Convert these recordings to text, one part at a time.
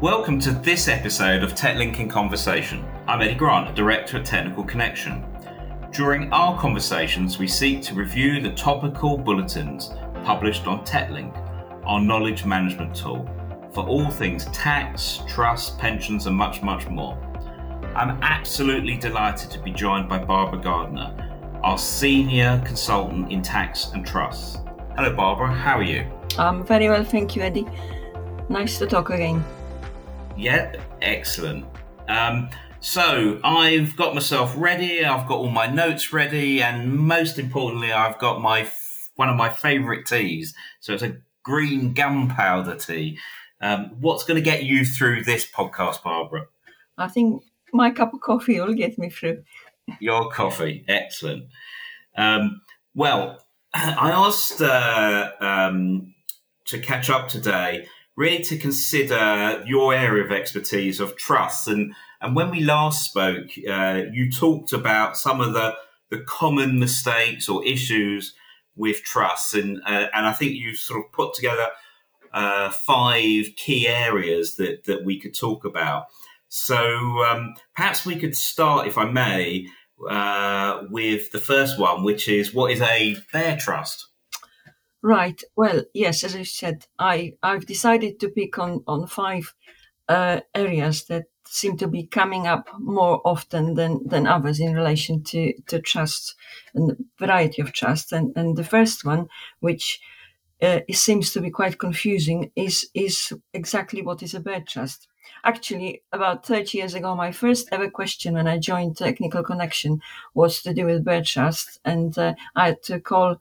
Welcome to this episode of TechLink in Conversation. I'm Eddie Grant, Director at Technical Connection. During our conversations, we seek to review the topical bulletins published on TechLink, our knowledge management tool, for all things tax, trust, pensions, and much, much more. I'm absolutely delighted to be joined by Barbara Gardener, our Senior Consultant in Tax and Trusts. Hello, Barbara, how are you? I'm very well, thank you, Eddie. Nice to talk again. Yeah, excellent. Um, so I've got myself ready. I've got all my notes ready, and most importantly, I've got my one of my favourite teas. So it's a green gunpowder tea. Um, what's going to get you through this podcast, Barbara? I think my cup of coffee will get me through. Your coffee, excellent. Um, well, I asked uh, um, to catch up today really to consider your area of expertise of trust. And, and when we last spoke, uh, you talked about some of the, the common mistakes or issues with trust. And, uh, and I think you sort of put together uh, five key areas that, that we could talk about. So um, perhaps we could start, if I may, uh, with the first one, which is what is a bare trust? Right. Well, yes, as I said, I, I've decided to pick on, on five uh, areas that seem to be coming up more often than, than others in relation to, to trust and variety of trust. And, and the first one, which uh, it seems to be quite confusing, is, is exactly what is a bare trust. Actually, about 30 years ago, my first ever question when I joined Technical Connection was to do with bare trust. And uh, I had to call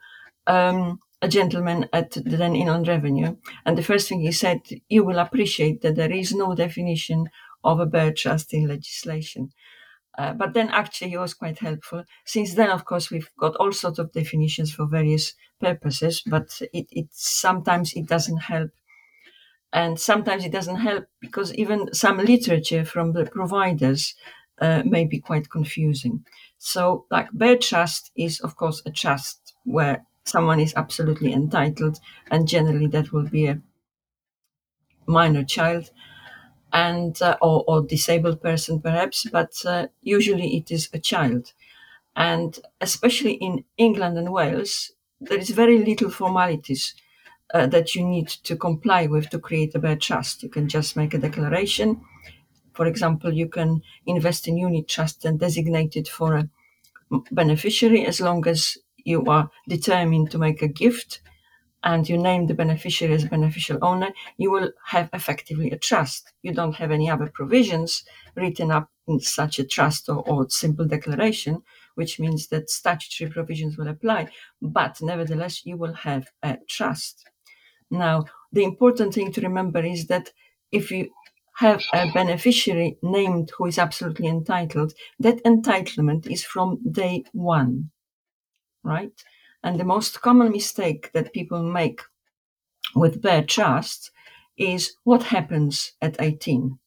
um, a gentleman at the then Inland Revenue, and the first thing he said, "You will appreciate that there is no definition of a bare trust in legislation." Uh, but then actually he was quite helpful. Since then, of course, we've got all sorts of definitions for various purposes, but it, it sometimes it doesn't help. And sometimes it doesn't help because even some literature from the providers uh, may be quite confusing. So, like bare trust is, of course, a trust where someone is absolutely entitled, and generally that will be a minor child and uh, or, or, disabled person perhaps, but uh, usually it is a child. And especially in England and Wales, there is very little formalities uh, that you need to comply with to create a bare trust. You can just make a declaration. For example, you can invest in unit trust and designate it for a beneficiary as long as you are determined to make a gift and you name the beneficiary as a beneficial owner, you will have effectively a trust. You don't have any other provisions written up in such a trust or, or simple declaration, which means that statutory provisions will apply, but nevertheless, you will have a trust. Now, the important thing to remember is that if you have a beneficiary named who is absolutely entitled, that entitlement is from day one right? And the most common mistake that people make with bare trust is what happens at 18.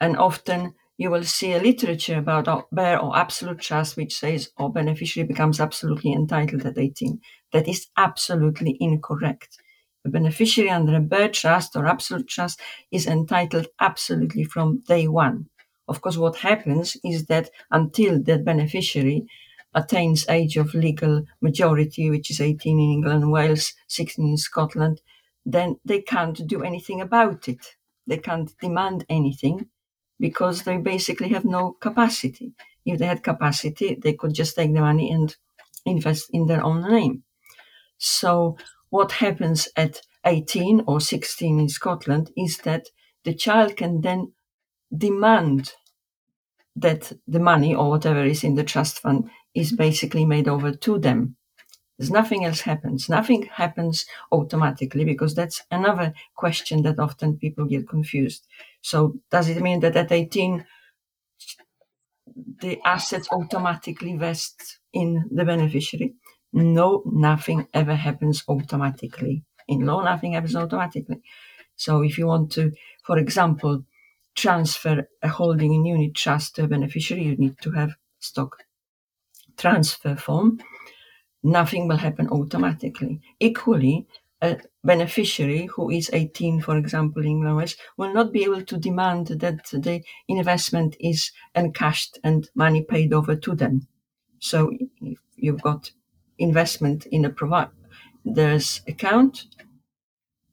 And often you will see a literature about bare or absolute trust which says or beneficiary becomes absolutely entitled at 18. That is absolutely incorrect. A beneficiary under a bare trust or absolute trust is entitled absolutely from day one. Of course, what happens is that until that beneficiary attains age of legal majority, which is 18 in England and Wales, 16 in Scotland, then they can't do anything about it. They can't demand anything because they basically have no capacity. If they had capacity, they could just take the money and invest in their own name. So, what happens at 18 or 16 in Scotland is that the child can then demand that the money or whatever is in the trust fund is mhm. basically made over to them. There's nothing else happens. Nothing happens automatically because that's another question that often people get confused. So does it mean that at 18 the assets automatically vest in the beneficiary? No, nothing ever happens automatically. In law, nothing happens automatically. So if you want to, for example, transfer a holding in unit trust to a beneficiary, you need to have stock transfer form, nothing will happen automatically. Equally, a beneficiary who is 18, for example, in England will not be able to demand that the investment is encashed and money paid over to them. So if you've got investment in a provider's account,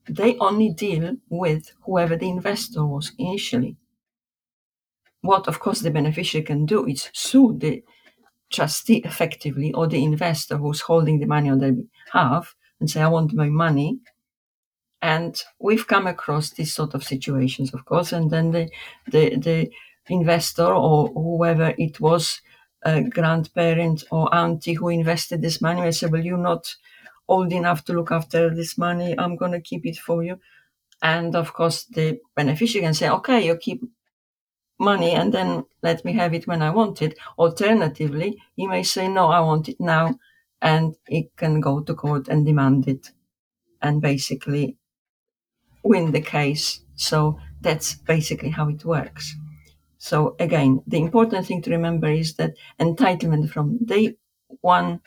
they only deal with whoever the investor was initially. What, of course, the beneficiary can do is sue the trustee effectively or the investor who's holding the money on their behalf and say, I want my money. And we've come across these sort of situations, of course, and then the, the, the investor or whoever it was, a grandparent or auntie who invested this money, I say, Well, you're not old enough to look after this money. I'm going to keep it for you. And of course, the beneficiary can say, okay, you keep money and then let me have it when I want it. Alternatively, he may say, no, I want it now. And he can go to court and demand it and basically win the case. So that's basically how it works. So again, the important thing to remember is that entitlement from day one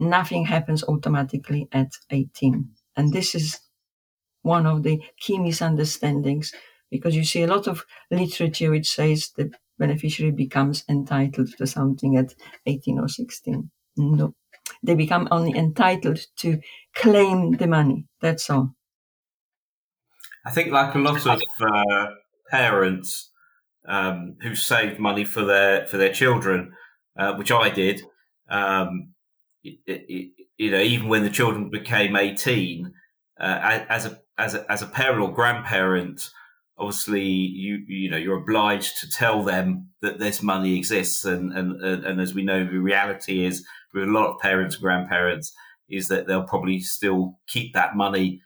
nothing happens automatically at 18. And this is one of the key misunderstandings because you see a lot of literature which says the beneficiary becomes entitled to something at 18 or 16. No, they become only entitled to claim the money. That's all. I think, like a lot of uh, parents um, who saved money for their for their children, uh, which I did, um, you know, even when the children became 18, uh, as a, as a, as a parent or grandparent, obviously you, you know, you're obliged to tell them that this money exists. And, and, and as we know, the reality is with a lot of parents and grandparents is that they'll probably still keep that money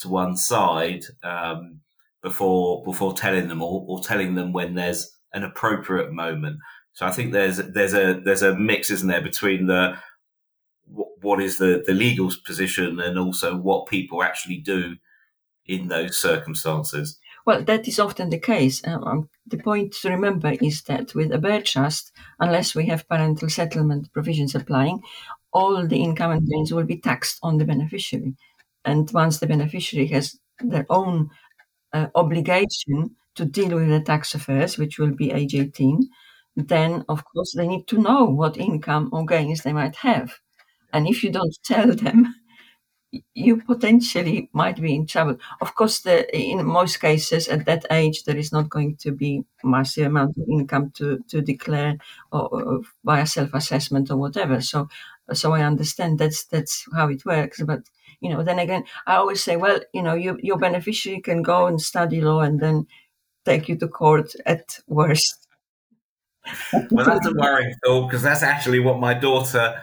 to one side, um, before, before telling them or, or telling them when there's an appropriate moment. So I think there's there's a there's a mix, isn't there, between the what is the, the legal position and also what people actually do in those circumstances. Well, that is often the case. Um, um, the point to remember is that with a bare trust, unless we have parental settlement provisions applying, all the income and gains will be taxed on the beneficiary. And once the beneficiary has their own uh, obligation to deal with the tax affairs, which will be age 18, then of course they need to know what income or gains they might have. And if you don't tell them, you potentially might be in trouble. Of course, the, in most cases at that age, there is not going to be massive amount of income to, to declare or, or via self-assessment or whatever. So, so I understand that's that's how it works. But you know, then again, I always say, well, you know, you, your beneficiary can go and study law and then take you to court at worst. well, that's a worrying thought because that's actually what my daughter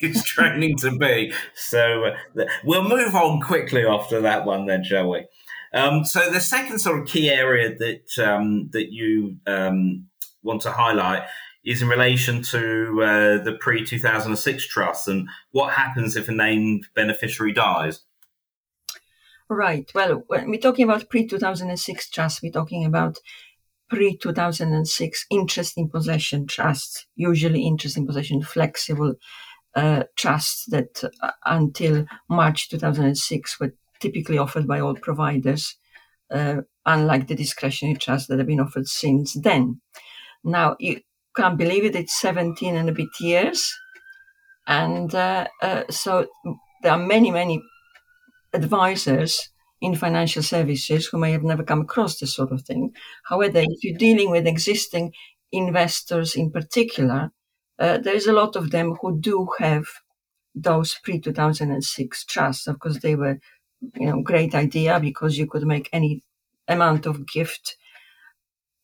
he's training to be. So uh, we'll move on quickly after that one, then, shall we? Um, so the second sort of key area that um, that you um, want to highlight is in relation to uh, the pre two thousand and six trust and what happens if a named beneficiary dies. Right. Well, when we're talking about pre two thousand and six trust, we're talking about pre 2006 interest in possession trusts, usually interest in possession flexible uh, trusts that until March 2006 were typically offered by all providers, uh, unlike the discretionary trusts that have been offered since then. Now, you can't believe it, it's 17 and a bit years. And uh, uh, so there are many, many advisors in financial services who may have never come across this sort of thing. However, if you're dealing with existing investors in particular, uh, there's a lot of them who do have those pre 2006 trusts. Of course, they were, you know, great idea because you could make any amount of gift,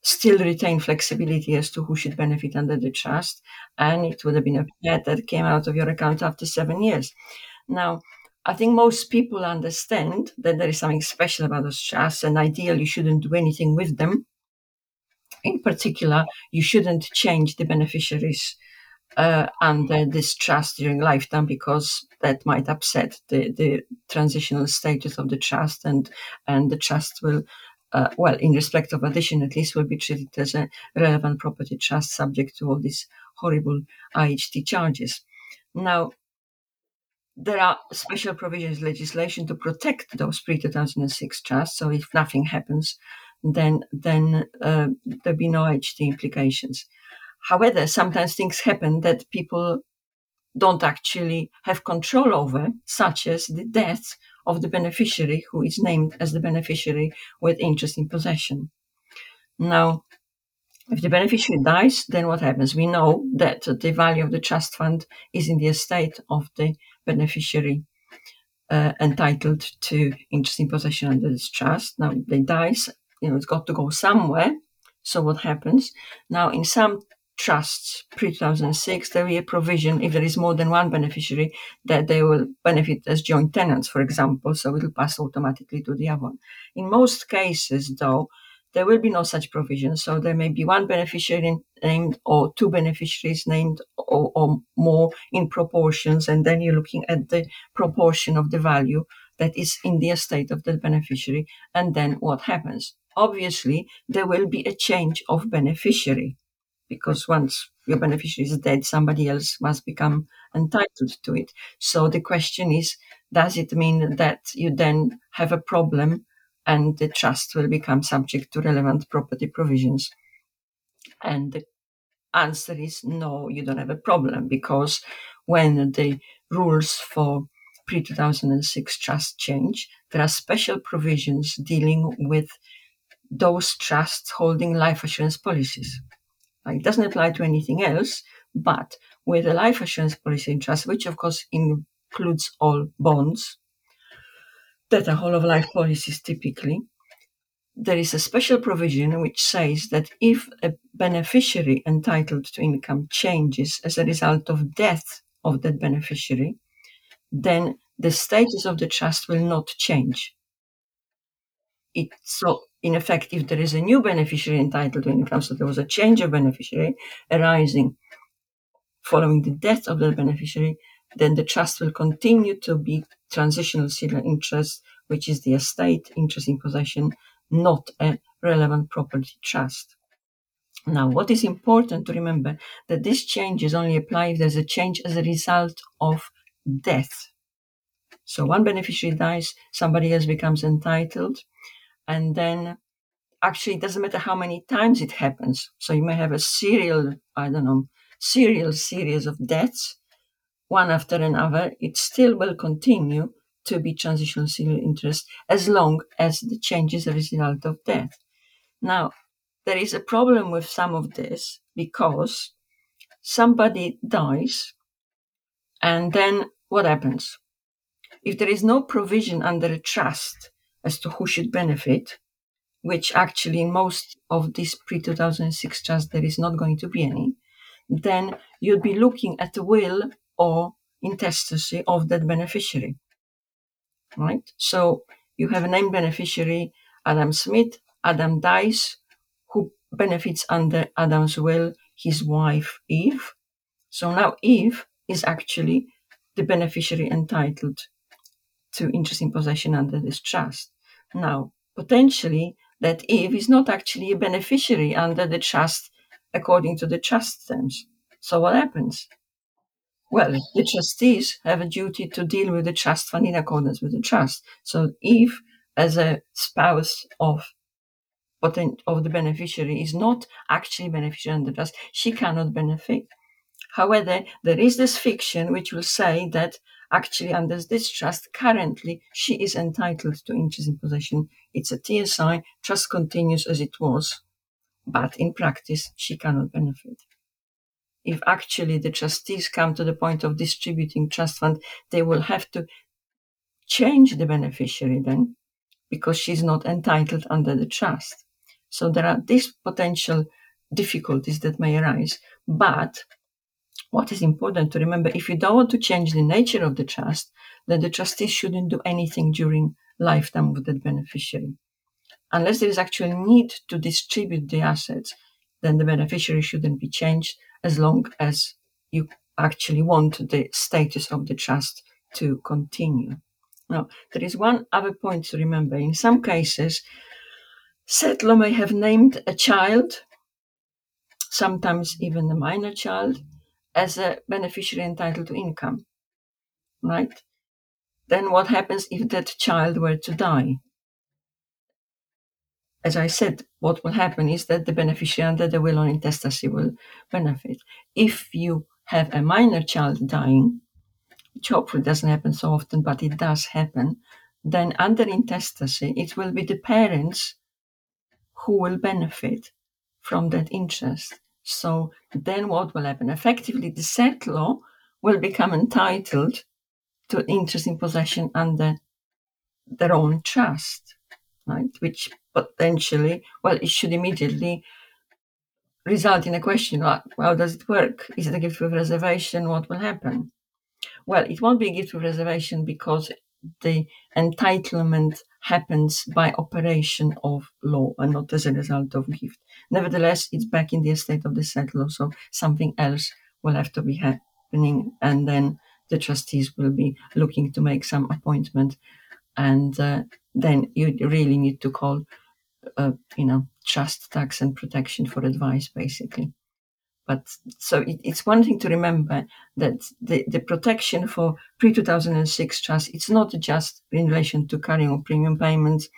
still retain flexibility as to who should benefit under the trust, and it would have been a PET that came out of your account after seven years. Now, I think most people understand that there is something special about those trusts, and ideally, you shouldn't do anything with them. In particular, you shouldn't change the beneficiaries uh, under this trust during lifetime because that might upset the, the transitional status of the trust and and the trust will uh, well in respect of addition at least will be treated as a relevant property trust subject to all these horrible IHT charges. Now there are special provisions legislation to protect those pre-2006 trusts. So if nothing happens, then then uh, there'll be no IHT implications. However, sometimes things happen that people don't actually have control over, such as the death of the beneficiary who is named as the beneficiary with interest in possession. Now, if the beneficiary dies, then what happens? We know that the value of the trust fund is in the estate of the beneficiary uh, entitled to interest in possession under this trust. Now, if they dies, you know, it's got to go somewhere. So what happens? Now, in some trusts pre-2006, there will be a provision if there is more than one beneficiary that they will benefit as joint tenants, for example, so it will pass automatically to the other one. In most cases, though, there will be no such provision. So there may be one beneficiary named or two beneficiaries named or, or, more in proportions. And then you're looking at the proportion of the value that is in the estate of the beneficiary. And then what happens? Obviously, there will be a change of beneficiary because once your beneficiary is dead, somebody else must become entitled to it. So the question is, does it mean that you then have a problem and the trust will become subject to relevant property provisions. And the answer is no, you don't have a problem because when the rules for pre 2006 trust change, there are special provisions dealing with those trusts holding life assurance policies. It doesn't apply to anything else, but with a life assurance policy in trust, which of course includes all bonds, that are whole of life policies typically, there is a special provision which says that if a beneficiary entitled to income changes as a result of death of that beneficiary, then the status of the trust will not change. It, so, in effect, if there is a new beneficiary entitled to income, so there was a change of beneficiary arising following the death of the beneficiary, then the trust will continue to be transitional serial interest, which is the estate interest in possession, not a relevant property trust. Now, what is important to remember that these changes only apply if there's a change as a result of death. So one beneficiary dies, somebody else becomes entitled, and then actually it doesn't matter how many times it happens. So you may have a serial, I don't know, serial series of deaths, one after another, it still will continue to be transitional serial interest as long as the change is a result of death. Now, there is a problem with some of this because somebody dies and then what happens? If there is no provision under a trust as to who should benefit, which actually in most of these pre 2006 trusts there is not going to be any, then you'd be looking at the will or intestacy of that beneficiary. Right? So you have a named beneficiary, Adam Smith. Adam dies. Who benefits under Adam's will? His wife, Eve. So now Eve is actually the beneficiary entitled to interest in possession under this trust. Now, potentially, that Eve is not actually a beneficiary under the trust according to the trust terms. So what happens? Well, the trustees have a duty to deal with the trust fund in accordance with the trust. So Eve, as a spouse of of the beneficiary is not actually beneficiary under the trust, she cannot benefit. However, there is this fiction which will say that actually under this trust, currently she is entitled to interest in possession. It's a TSI, trust continues as it was, but in practice she cannot benefit if actually the trustees come to the point of distributing trust fund, they will have to change the beneficiary then because she's not entitled under the trust. So there are these potential difficulties that may arise. But what is important to remember, if you don't want to change the nature of the trust, then the trustee shouldn't do anything during lifetime of that beneficiary. Unless there is actual need to distribute the assets, then the beneficiary shouldn't be changed as long as you actually want the status of the trust to continue. Now, there is one other point to remember. In some cases, settlor may have named a child, sometimes even a minor child, as a beneficiary entitled to income. right? Then what happens if that child were to die? As I said, what will happen is that the beneficiary under the will on intestacy will benefit. If you have a minor child dying, which hopefully doesn't happen so often, but it does happen, then under intestacy, it will be the parents who will benefit from that interest. So then what will happen? Effectively, the settlor will become entitled to interest in possession under their own trust, right? Which potentially, well, it should immediately result in a question like, how does it work? Is it a gift with reservation? What will happen? Well, it won't be a gift with reservation because the entitlement happens by operation of law and not as a result of gift. Nevertheless, it's back in the estate of the settlor, so something else will have to be happening, and then the trustees will be looking to make some appointment, and uh, then you really need to call, uh, you know, trust tax and protection for advice, basically. But so it, it's one thing to remember that the, the protection for pre 2006 trust, it's not just in relation to carrying on premium payments,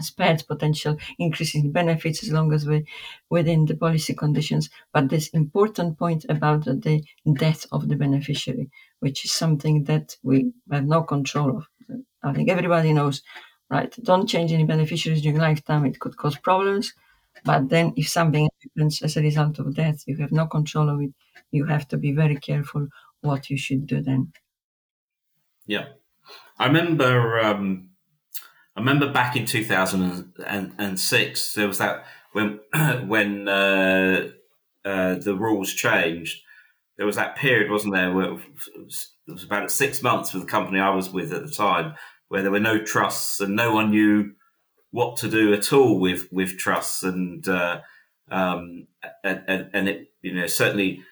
spared potential increases in benefits as long as we're within the policy conditions. But this important point about the death of the beneficiary, which is something that we have no control of. I think everybody knows, right? Don't change any beneficiaries during lifetime, it could cause problems. But then, if something happens as a result of death, you have no control of it. You have to be very careful what you should do then. Yeah, I remember. Um, I remember back in two thousand and six, there was that when when uh, uh, the rules changed. There was that period, wasn't there, where it was, it was about six months with the company I was with at the time, where there were no trusts and no one knew what to do at all with with trusts and uh, um, and, and it you know certainly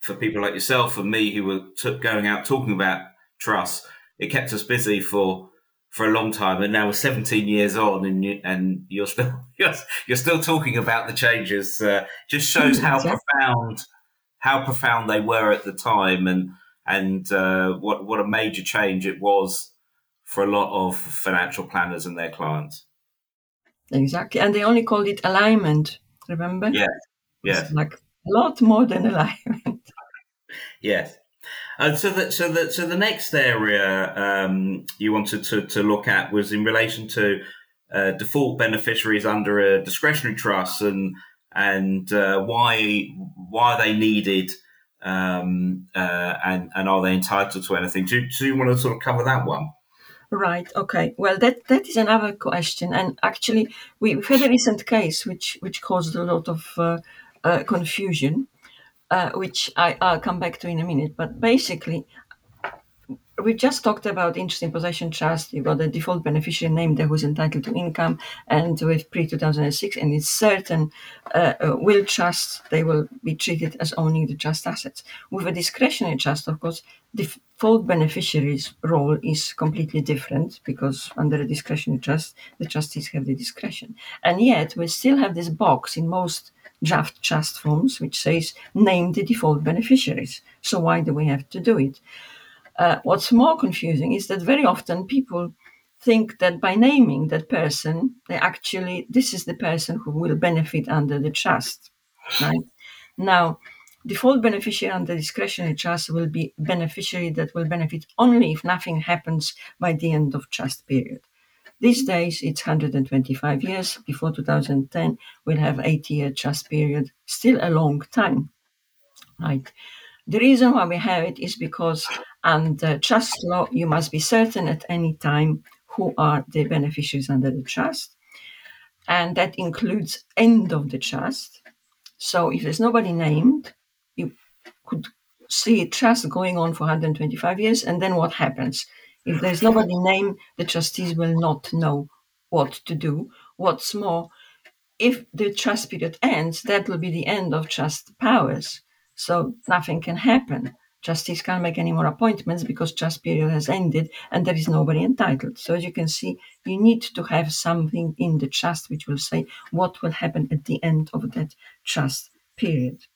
for people like yourself and me who were t- going out talking about trusts, it kept us busy for for a long time. And now we're 17 years on, and you, and you're still you're, you're still talking about the changes. Uh, just shows how profound how profound they were at the time, and and uh, what what a major change it was for a lot of financial planners and their clients. Exactly. And they only called it alignment, remember? Yeah. Yes. Like a lot more than alignment. yes. And so that so that so the next area um, you wanted to, to look at was in relation to uh, default beneficiaries under a discretionary trust and and uh, why why they needed um, uh, and and are they entitled to anything? Do, do you want to sort of cover that one? Right. Okay. Well, that that is another question, and actually, we, have had a recent case which which caused a lot of uh, uh, confusion, uh, which I, I'll come back to in a minute. But basically, we just talked about interest in possession trust. You got a default beneficiary name there who's entitled to income, and with pre 2006, and it's certain uh, uh, will trusts, they will be treated as owning the trust assets. With a discretionary trust, of course, default beneficiary's role is completely different because under a discretionary trust, the trustees have the discretion. And yet, we still have this box in most draft trust forms which says name the default beneficiaries. So, why do we have to do it? Uh, what's more confusing is that very often people think that by naming that person, they actually, this is the person who will benefit under the trust, right? Now, default beneficiary under discretionary trust will be beneficiary that will benefit only if nothing happens by the end of trust period. These days, it's 125 years. Before 2010, we'll have 80 year trust period, still a long time, right? The reason why we have it is because under trust law, you must be certain at any time who are the beneficiaries under the trust. And that includes end of the trust. So if there's nobody named, could see a trust going on for 125 years, and then what happens? If there's nobody named, the trustees will not know what to do. What's more, if the trust period ends, that will be the end of trust powers. So nothing can happen. Trustees can't make any more appointments because trust period has ended and there is nobody entitled. So as you can see, you need to have something in the trust which will say what will happen at the end of that trust period.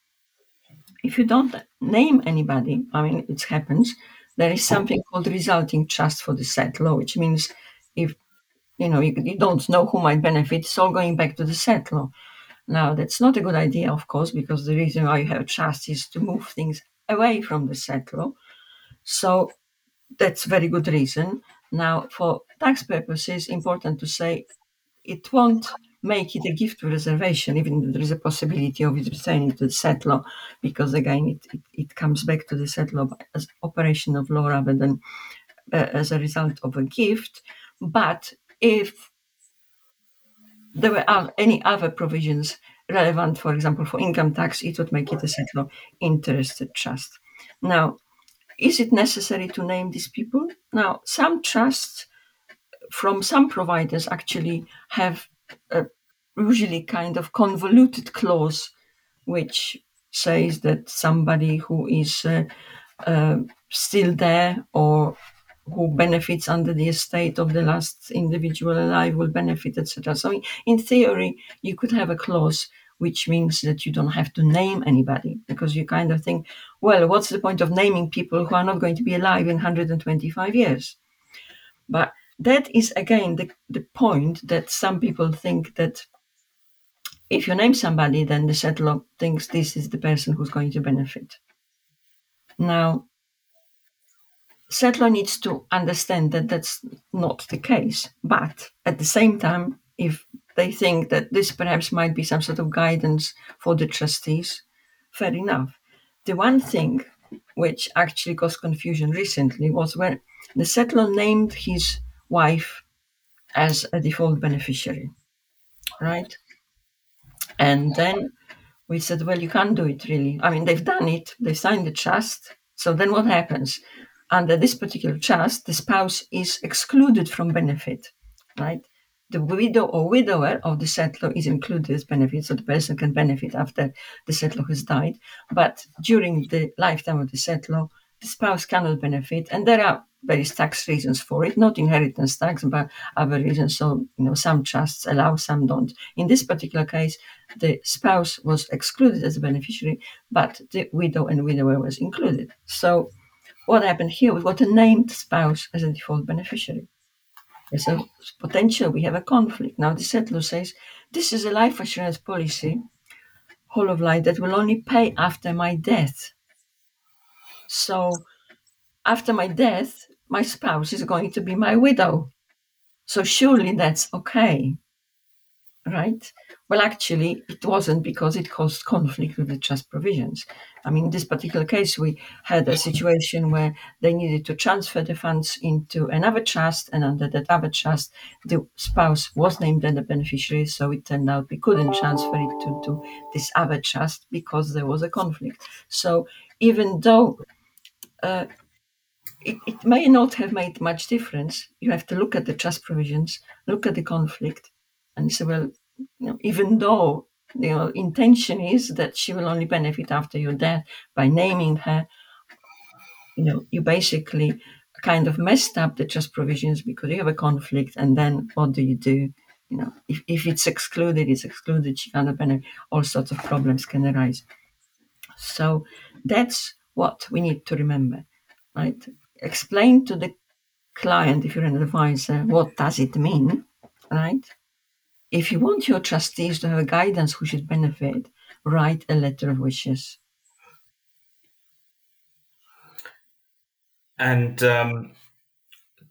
If you don't name anybody, I mean, it happens, there is something called resulting trust for the settlor, which means if you know you, you don't know who might benefit, it's all going back to the settlor. Now that's not a good idea, of course, because the reason why you have trust is to move things away from the settlor. So that's very good reason. Now, for tax purposes, important to say it won't make it a gift reservation, even there is a possibility of it returning to the settlor, because again, it, it, it comes back to the settlor as operation of law rather than uh, as a result of a gift. But if there were any other provisions relevant, for example, for income tax, it would make it a settlor interested trust. Now, is it necessary to name these people? Now, some trusts from some providers actually have a usually kind of convoluted clause which says that somebody who is uh, uh, still there or who benefits under the estate of the last individual alive will benefit, etc. So, in theory, you could have a clause which means that you don't have to name anybody because you kind of think, well, what's the point of naming people who are not going to be alive in 125 years? But that is again the, the point that some people think that if you name somebody, then the settlor thinks this is the person who's going to benefit. Now, settlor needs to understand that that's not the case. But at the same time, if they think that this perhaps might be some sort of guidance for the trustees, fair enough. The one thing which actually caused confusion recently was when the settlor named his wife as a default beneficiary, right? And then we said, well, you can't do it really. I mean, they've done it, they signed the trust. So then what happens? Under this particular trust, the spouse is excluded from benefit, right? The widow or widower of the settlor is included as benefit, so the person can benefit after the settlor has died. But during the lifetime of the settlor, the spouse cannot benefit, and there are various tax reasons for it, not inheritance tax, but other reasons. So, you know, some trusts allow, some don't. In this particular case, the spouse was excluded as a beneficiary, but the widow and widower was included. So, what happened here? We've got a named spouse as a default beneficiary. There's a potential, we have a conflict. Now, the settlor says, This is a life assurance policy, whole of life, that will only pay after my death. So, after my death, my spouse is going to be my widow. So surely that's okay. Right? Well, actually, it wasn't because it caused conflict with the trust provisions. I mean, in this particular case, we had a situation where they needed to transfer the funds into another trust, and under that other trust, the spouse was named as the beneficiary. So it turned out we couldn't transfer it to, to this other trust because there was a conflict. So even though uh, it, it may not have made much difference. You have to look at the trust provisions, look at the conflict, and say, well, you know, even though the know, intention is that she will only benefit after your death by naming her, you know, you basically kind of messed up the trust provisions because you have a conflict, and then what do you do? You know, if, if it's excluded, it's excluded. She cannot benefit. All sorts of problems can arise. So that's what we need to remember, right? Explain to the client, if you're an advisor, what does it mean, right? If you want your trustees to have guidance who should benefit, write a letter of wishes. And um,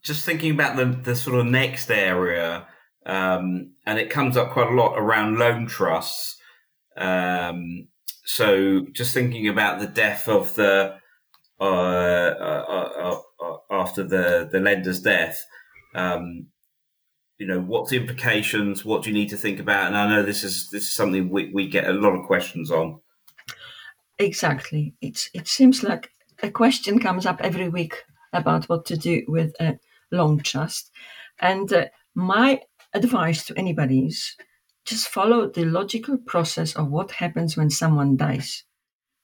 just thinking about the, the sort of next area, um, and it comes up quite a lot around loan trusts. Um, so just thinking about the death of the uh, uh, uh, after the, the lender's death. Um, you know, what's the implications? What do you need to think about? And I know this is this is something we, we get a lot of questions on. Exactly. It's it seems like a question comes up every week about what to do with a loan trust, and uh, my advice to anybody is just follow the logical process of what happens when someone dies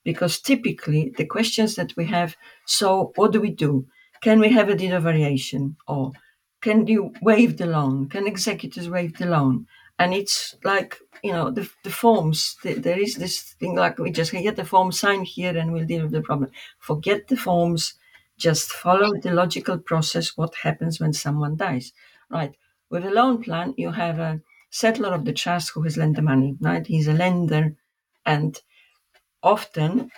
because typically the questions that we have so what do we do? Can we have a of variation? Or can you waive the loan? Can executors waive the loan? And it's like you know the, the forms the, there is this thing like we just get the form signed here and we'll deal with the problem. Forget the forms just follow the logical process what happens when someone dies. Right with a loan plan you have a settlor of the trust who has lent the money right? He's a lender and often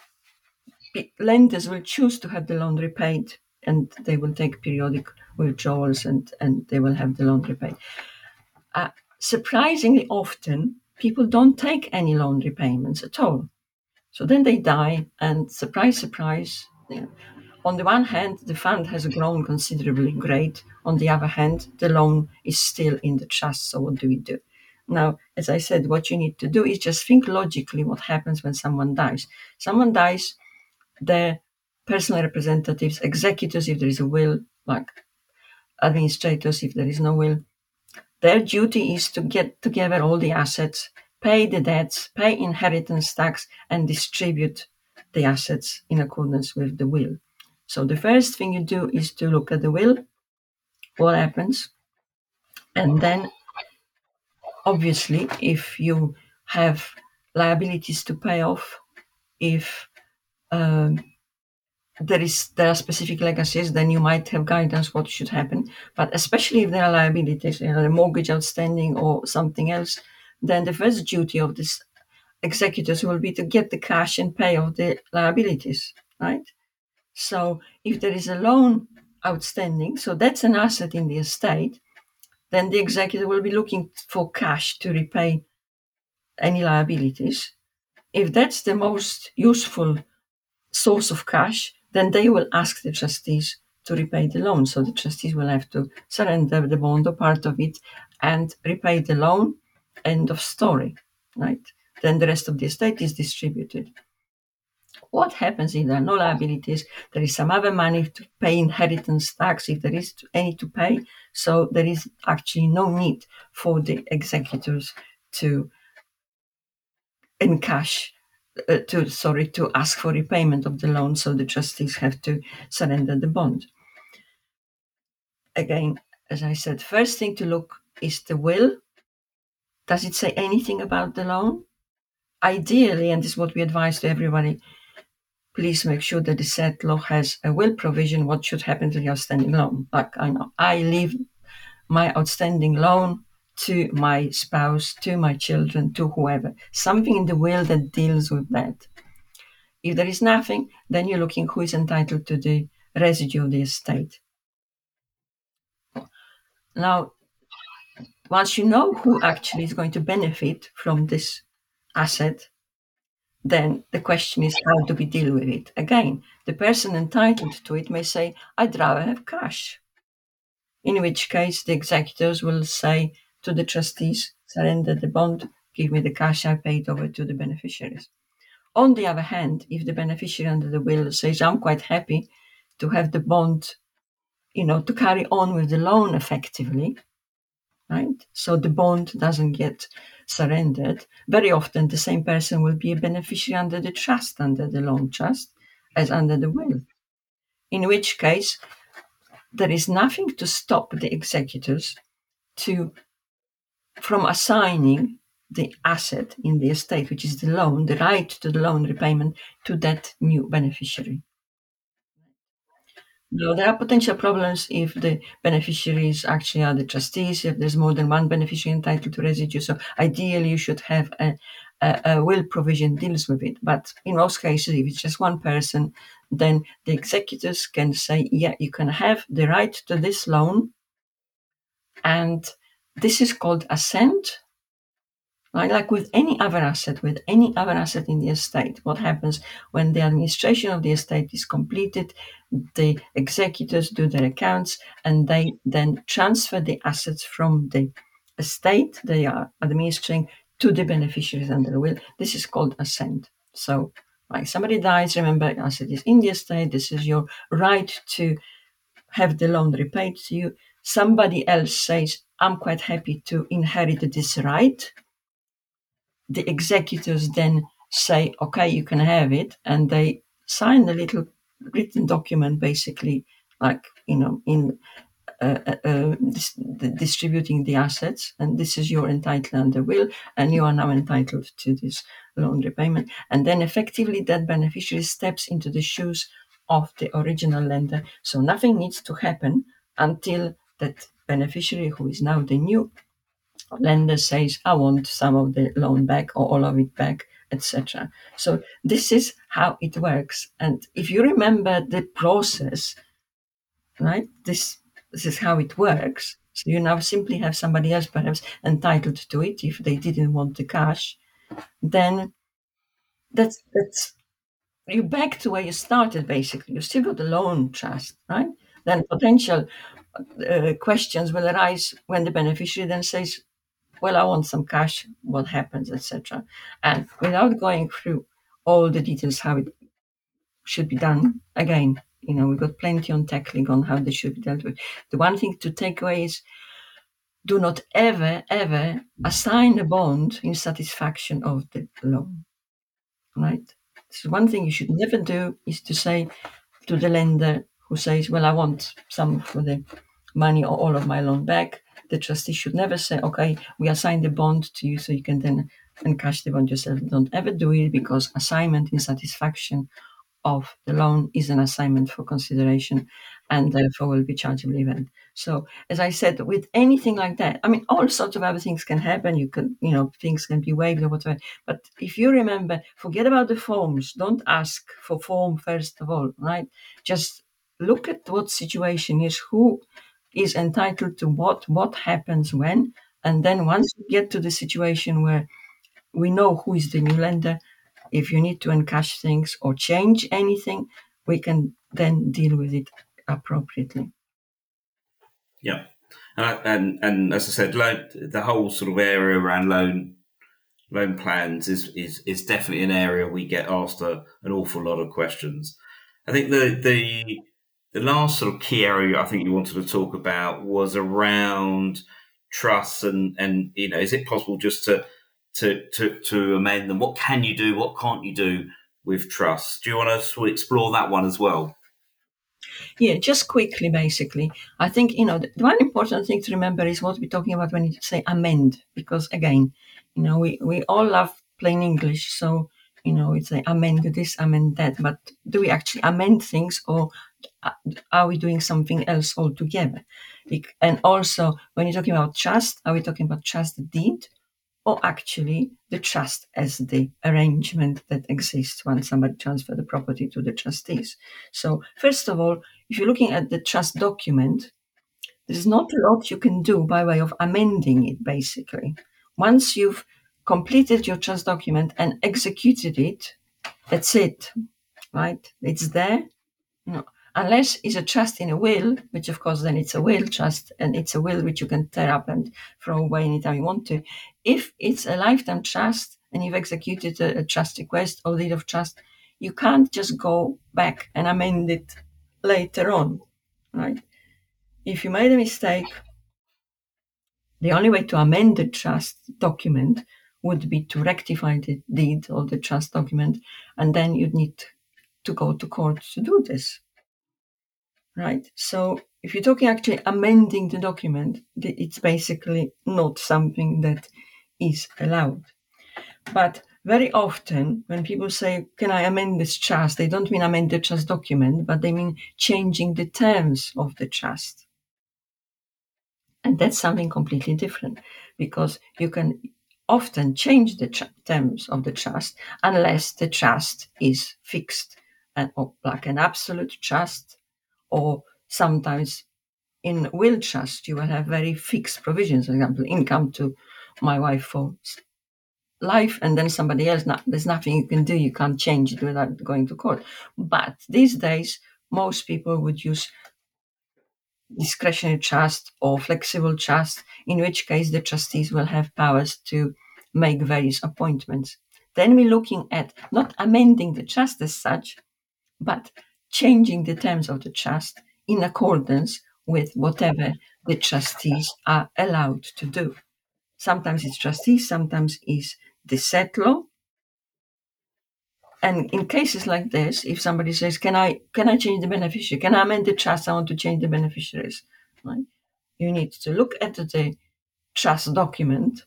lenders will choose to have the loan repaid and they will take periodic withdrawals and, and they will have the loan repaid. Uh, surprisingly often, people don't take any loan repayments at all. So then they die, and surprise, surprise, know, on the one hand, the fund has grown considerably great. On the other hand, the loan is still in the trust. So what do we do? Now, as I said, what you need to do is just think logically what happens when someone dies. Someone dies, the personal representatives, executors, if there is a will, like administrators, if there is no will, their duty is to get together all the assets, pay the debts, pay inheritance tax, and distribute the assets in accordance with the will. So the first thing you do is to look at the will, what happens, and then obviously if you have liabilities to pay off, if um, there is there are specific legacies, then you might have guidance what should happen. But especially if there are liabilities, you know, a mortgage outstanding or something else, then the first duty of this executors will be to get the cash and pay off the liabilities, right? So if there is a loan outstanding, so that's an asset in the estate, then the executor will be looking for cash to repay any liabilities. If that's the most useful source of cash, then they will ask the trustees to repay the loan. So the trustees will have to surrender the bond or part of it and repay the loan. End of story, right? Then the rest of the estate is distributed. What happens if there are no liabilities? There is some other money to pay inheritance tax if there is any to pay. So there is actually no need for the executors to encash uh, to sorry to ask for repayment of the loan, so the trustees have to surrender the bond. Again, as I said, first thing to look is the will. Does it say anything about the loan? Ideally, and this is what we advise to everybody, please make sure that the settlor has a will provision what should happen to the outstanding loan. Like I know, I leave my outstanding loan to my spouse, to my children, to whoever. Something in the will that deals with that. If there is nothing, then you're looking who is entitled to the residue of the estate. Now, once you know who actually is going to benefit from this asset, then the question is how do we deal with it? Again, the person entitled to it may say, I'd rather have cash. In which case, the executors will say, to the trustees, surrender the bond, give me the cash I paid over to the beneficiaries. On the other hand, if the beneficiary under the will says, I'm quite happy to have the bond, you know, to carry on with the loan effectively, right? So the bond doesn't get surrendered. Very often, the same person will be a beneficiary under the trust, under the loan trust, as under the will. In which case, there is nothing to stop the executors to from assigning the asset in the estate, which is the loan, the right to the loan repayment to that new beneficiary. Now, there are potential problems if the beneficiaries actually are the trustees, if there's more than one beneficiary entitled to residue. So, ideally, you should have a, a, a will provision deals with it. But in most cases, if it's just one person, then the executors can say, yeah, you can have the right to this loan and this is called assent. Right? Like with any other asset, with any other asset in the estate, what happens when the administration of the estate is completed, the executors do their accounts and they then transfer the assets from the estate they are administering to the beneficiaries under the will. This is called assent. So, like somebody dies, remember, asset is in the estate. This is your right to have the loan repaid to you. Somebody else says, I'm quite happy to inherit this right. The executors then say, okay, you can have it. And they sign a little written document, basically, like, you know, in uh, uh, uh dis- distributing the assets. And this is your entitlement under will, and you are now entitled to this loan repayment. And then effectively, that beneficiary steps into the shoes of the original lender. So nothing needs to happen until that beneficiary, who is now the new lender, says, I want some of the loan back or all of it back, etc. So this is how it works. And if you remember the process, right, this this is how it works. So you now simply have somebody else perhaps entitled to it if they didn't want the cash, then that's that's you're back to where you started basically. You still got the loan trust, right? Then potential uh, questions will arise when the beneficiary then says, "Well, I want some cash. What happens, etc." And without going through all the details how it should be done, again, you know, we've got plenty on Techlink on how they should be dealt with. The one thing to take away is do not ever, ever assign a bond in satisfaction of the loan. Right? So one thing you should never do is to say to the lender who says, Well, I want some for the money or all of my loan back. The trustee should never say, Okay, we assign the bond to you so you can then encash the bond yourself. Don't ever do it because assignment in satisfaction of the loan is an assignment for consideration and therefore will be chargeable event. So as I said, with anything like that, I mean, all sorts of other things can happen. You can, you know, things can be waived or whatever. But if you remember, forget about the forms. Don't ask for form first of all, right? Just look at what situation is, who is entitled to what, what happens when. And then once you get to the situation where we know who is the new lender, if you need to encash things or change anything, we can then deal with it appropriately. Yeah, and and, and as I said, loan, the whole sort of area around loan loan plans is is is definitely an area we get asked a, an awful lot of questions. I think the the the last sort of key area I think you wanted to talk about was around trust and and you know is it possible just to to, to, to amend them? What can you do? What can't you do with trust? Do you want to explore that one as well? Yeah, just quickly, basically. I think, you know, the one important thing to remember is what we're talking about when you say amend, because again, you know, we, we all love plain English. So, you know, it's like amend this, amend that. But do we actually amend things or are we doing something else altogether? And also, when you're talking about trust, are we talking about trust deed or actually the trust as the arrangement that exists when somebody transfers the property to the trustees. So, first of all, if you're looking at the trust document, there's not a lot you can do by way of amending it, basically. Once you've completed your trust document and executed it, that's it, right? It's there. Know, unless it's a trust in a will, which of course then it's a will trust and it's a will which you can tear up and throw away anytime you want to. If it's a lifetime trust and you've executed a, a trust request or deed of trust, you can't just go back and amend it later on, right? If you made a mistake, the only way to amend the trust document would be to rectify the deed or the trust document, and then you'd need to go to court to do this right? So if you're talking actually amending the document, it's basically not something that is allowed. But very often, when people say, Can I amend this trust? they don't mean amend the trust document, but they mean changing the terms of the trust. And that's something completely different because you can often change the terms of the trust unless the trust is fixed and oh, like an absolute trust or sometimes in will trust you will have very fixed provisions. For example income to my wife for life and then somebody else not, there's nothing you can do. You can't change it without going to court. But these days most people would use discretionary trust or flexible trust in which case the trustees will have powers to make various appointments. Then we're looking at not amending the trust as such but changing the terms of the trust in accordance with whatever the trustees are allowed to do. Sometimes it's trustees, sometimes it's the settlor. And in cases like this, if somebody says, "Can I can I change the beneficiary? Can I amend the trust? I want to change the beneficiaries." Right? You need to look at the trust document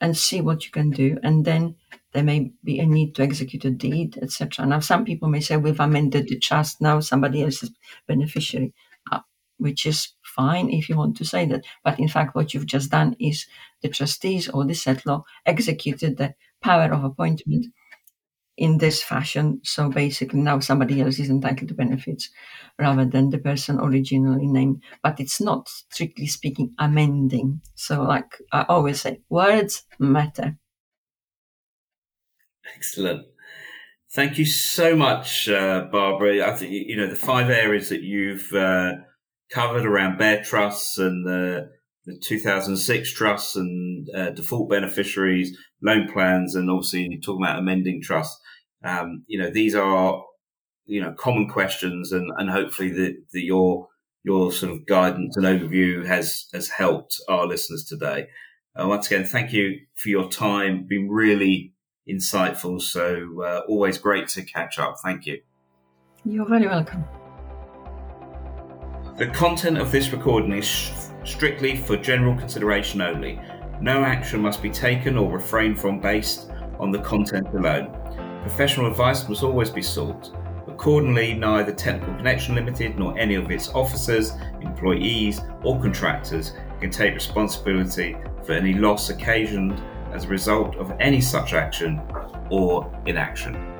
and see what you can do, and then there may be a need to execute a deed, etc. Now, some people may say we've amended the trust now; somebody else is beneficiary, uh, which is fine if you want to say that. But in fact, what you've just done is the trustees or the settlor executed the power of appointment in this fashion. So basically, now somebody else is entitled to benefits rather than the person originally named. But it's not strictly speaking amending. So, like I always say, words matter. Excellent. Thank you so much, uh, Barbara. I think you know the five areas that you've uh, covered around bare trusts and the, the 2006 trusts and uh, default beneficiaries, loan plans, and obviously talking about amending trusts. Um, you know, these are you know common questions, and and hopefully the your your sort of guidance and overview has has helped our listeners today. Uh, once again, thank you for your time. Been really insightful. So uh, always great to catch up. Thank you. You're very welcome. The content of this recording is sh- strictly for general consideration only. No action must be taken or refrained from based on the content alone. Professional advice must always be sought. Accordingly, neither Technical Connection Limited nor any of its officers, employees, or contractors can take responsibility for any loss occasioned as a result of any such action or inaction.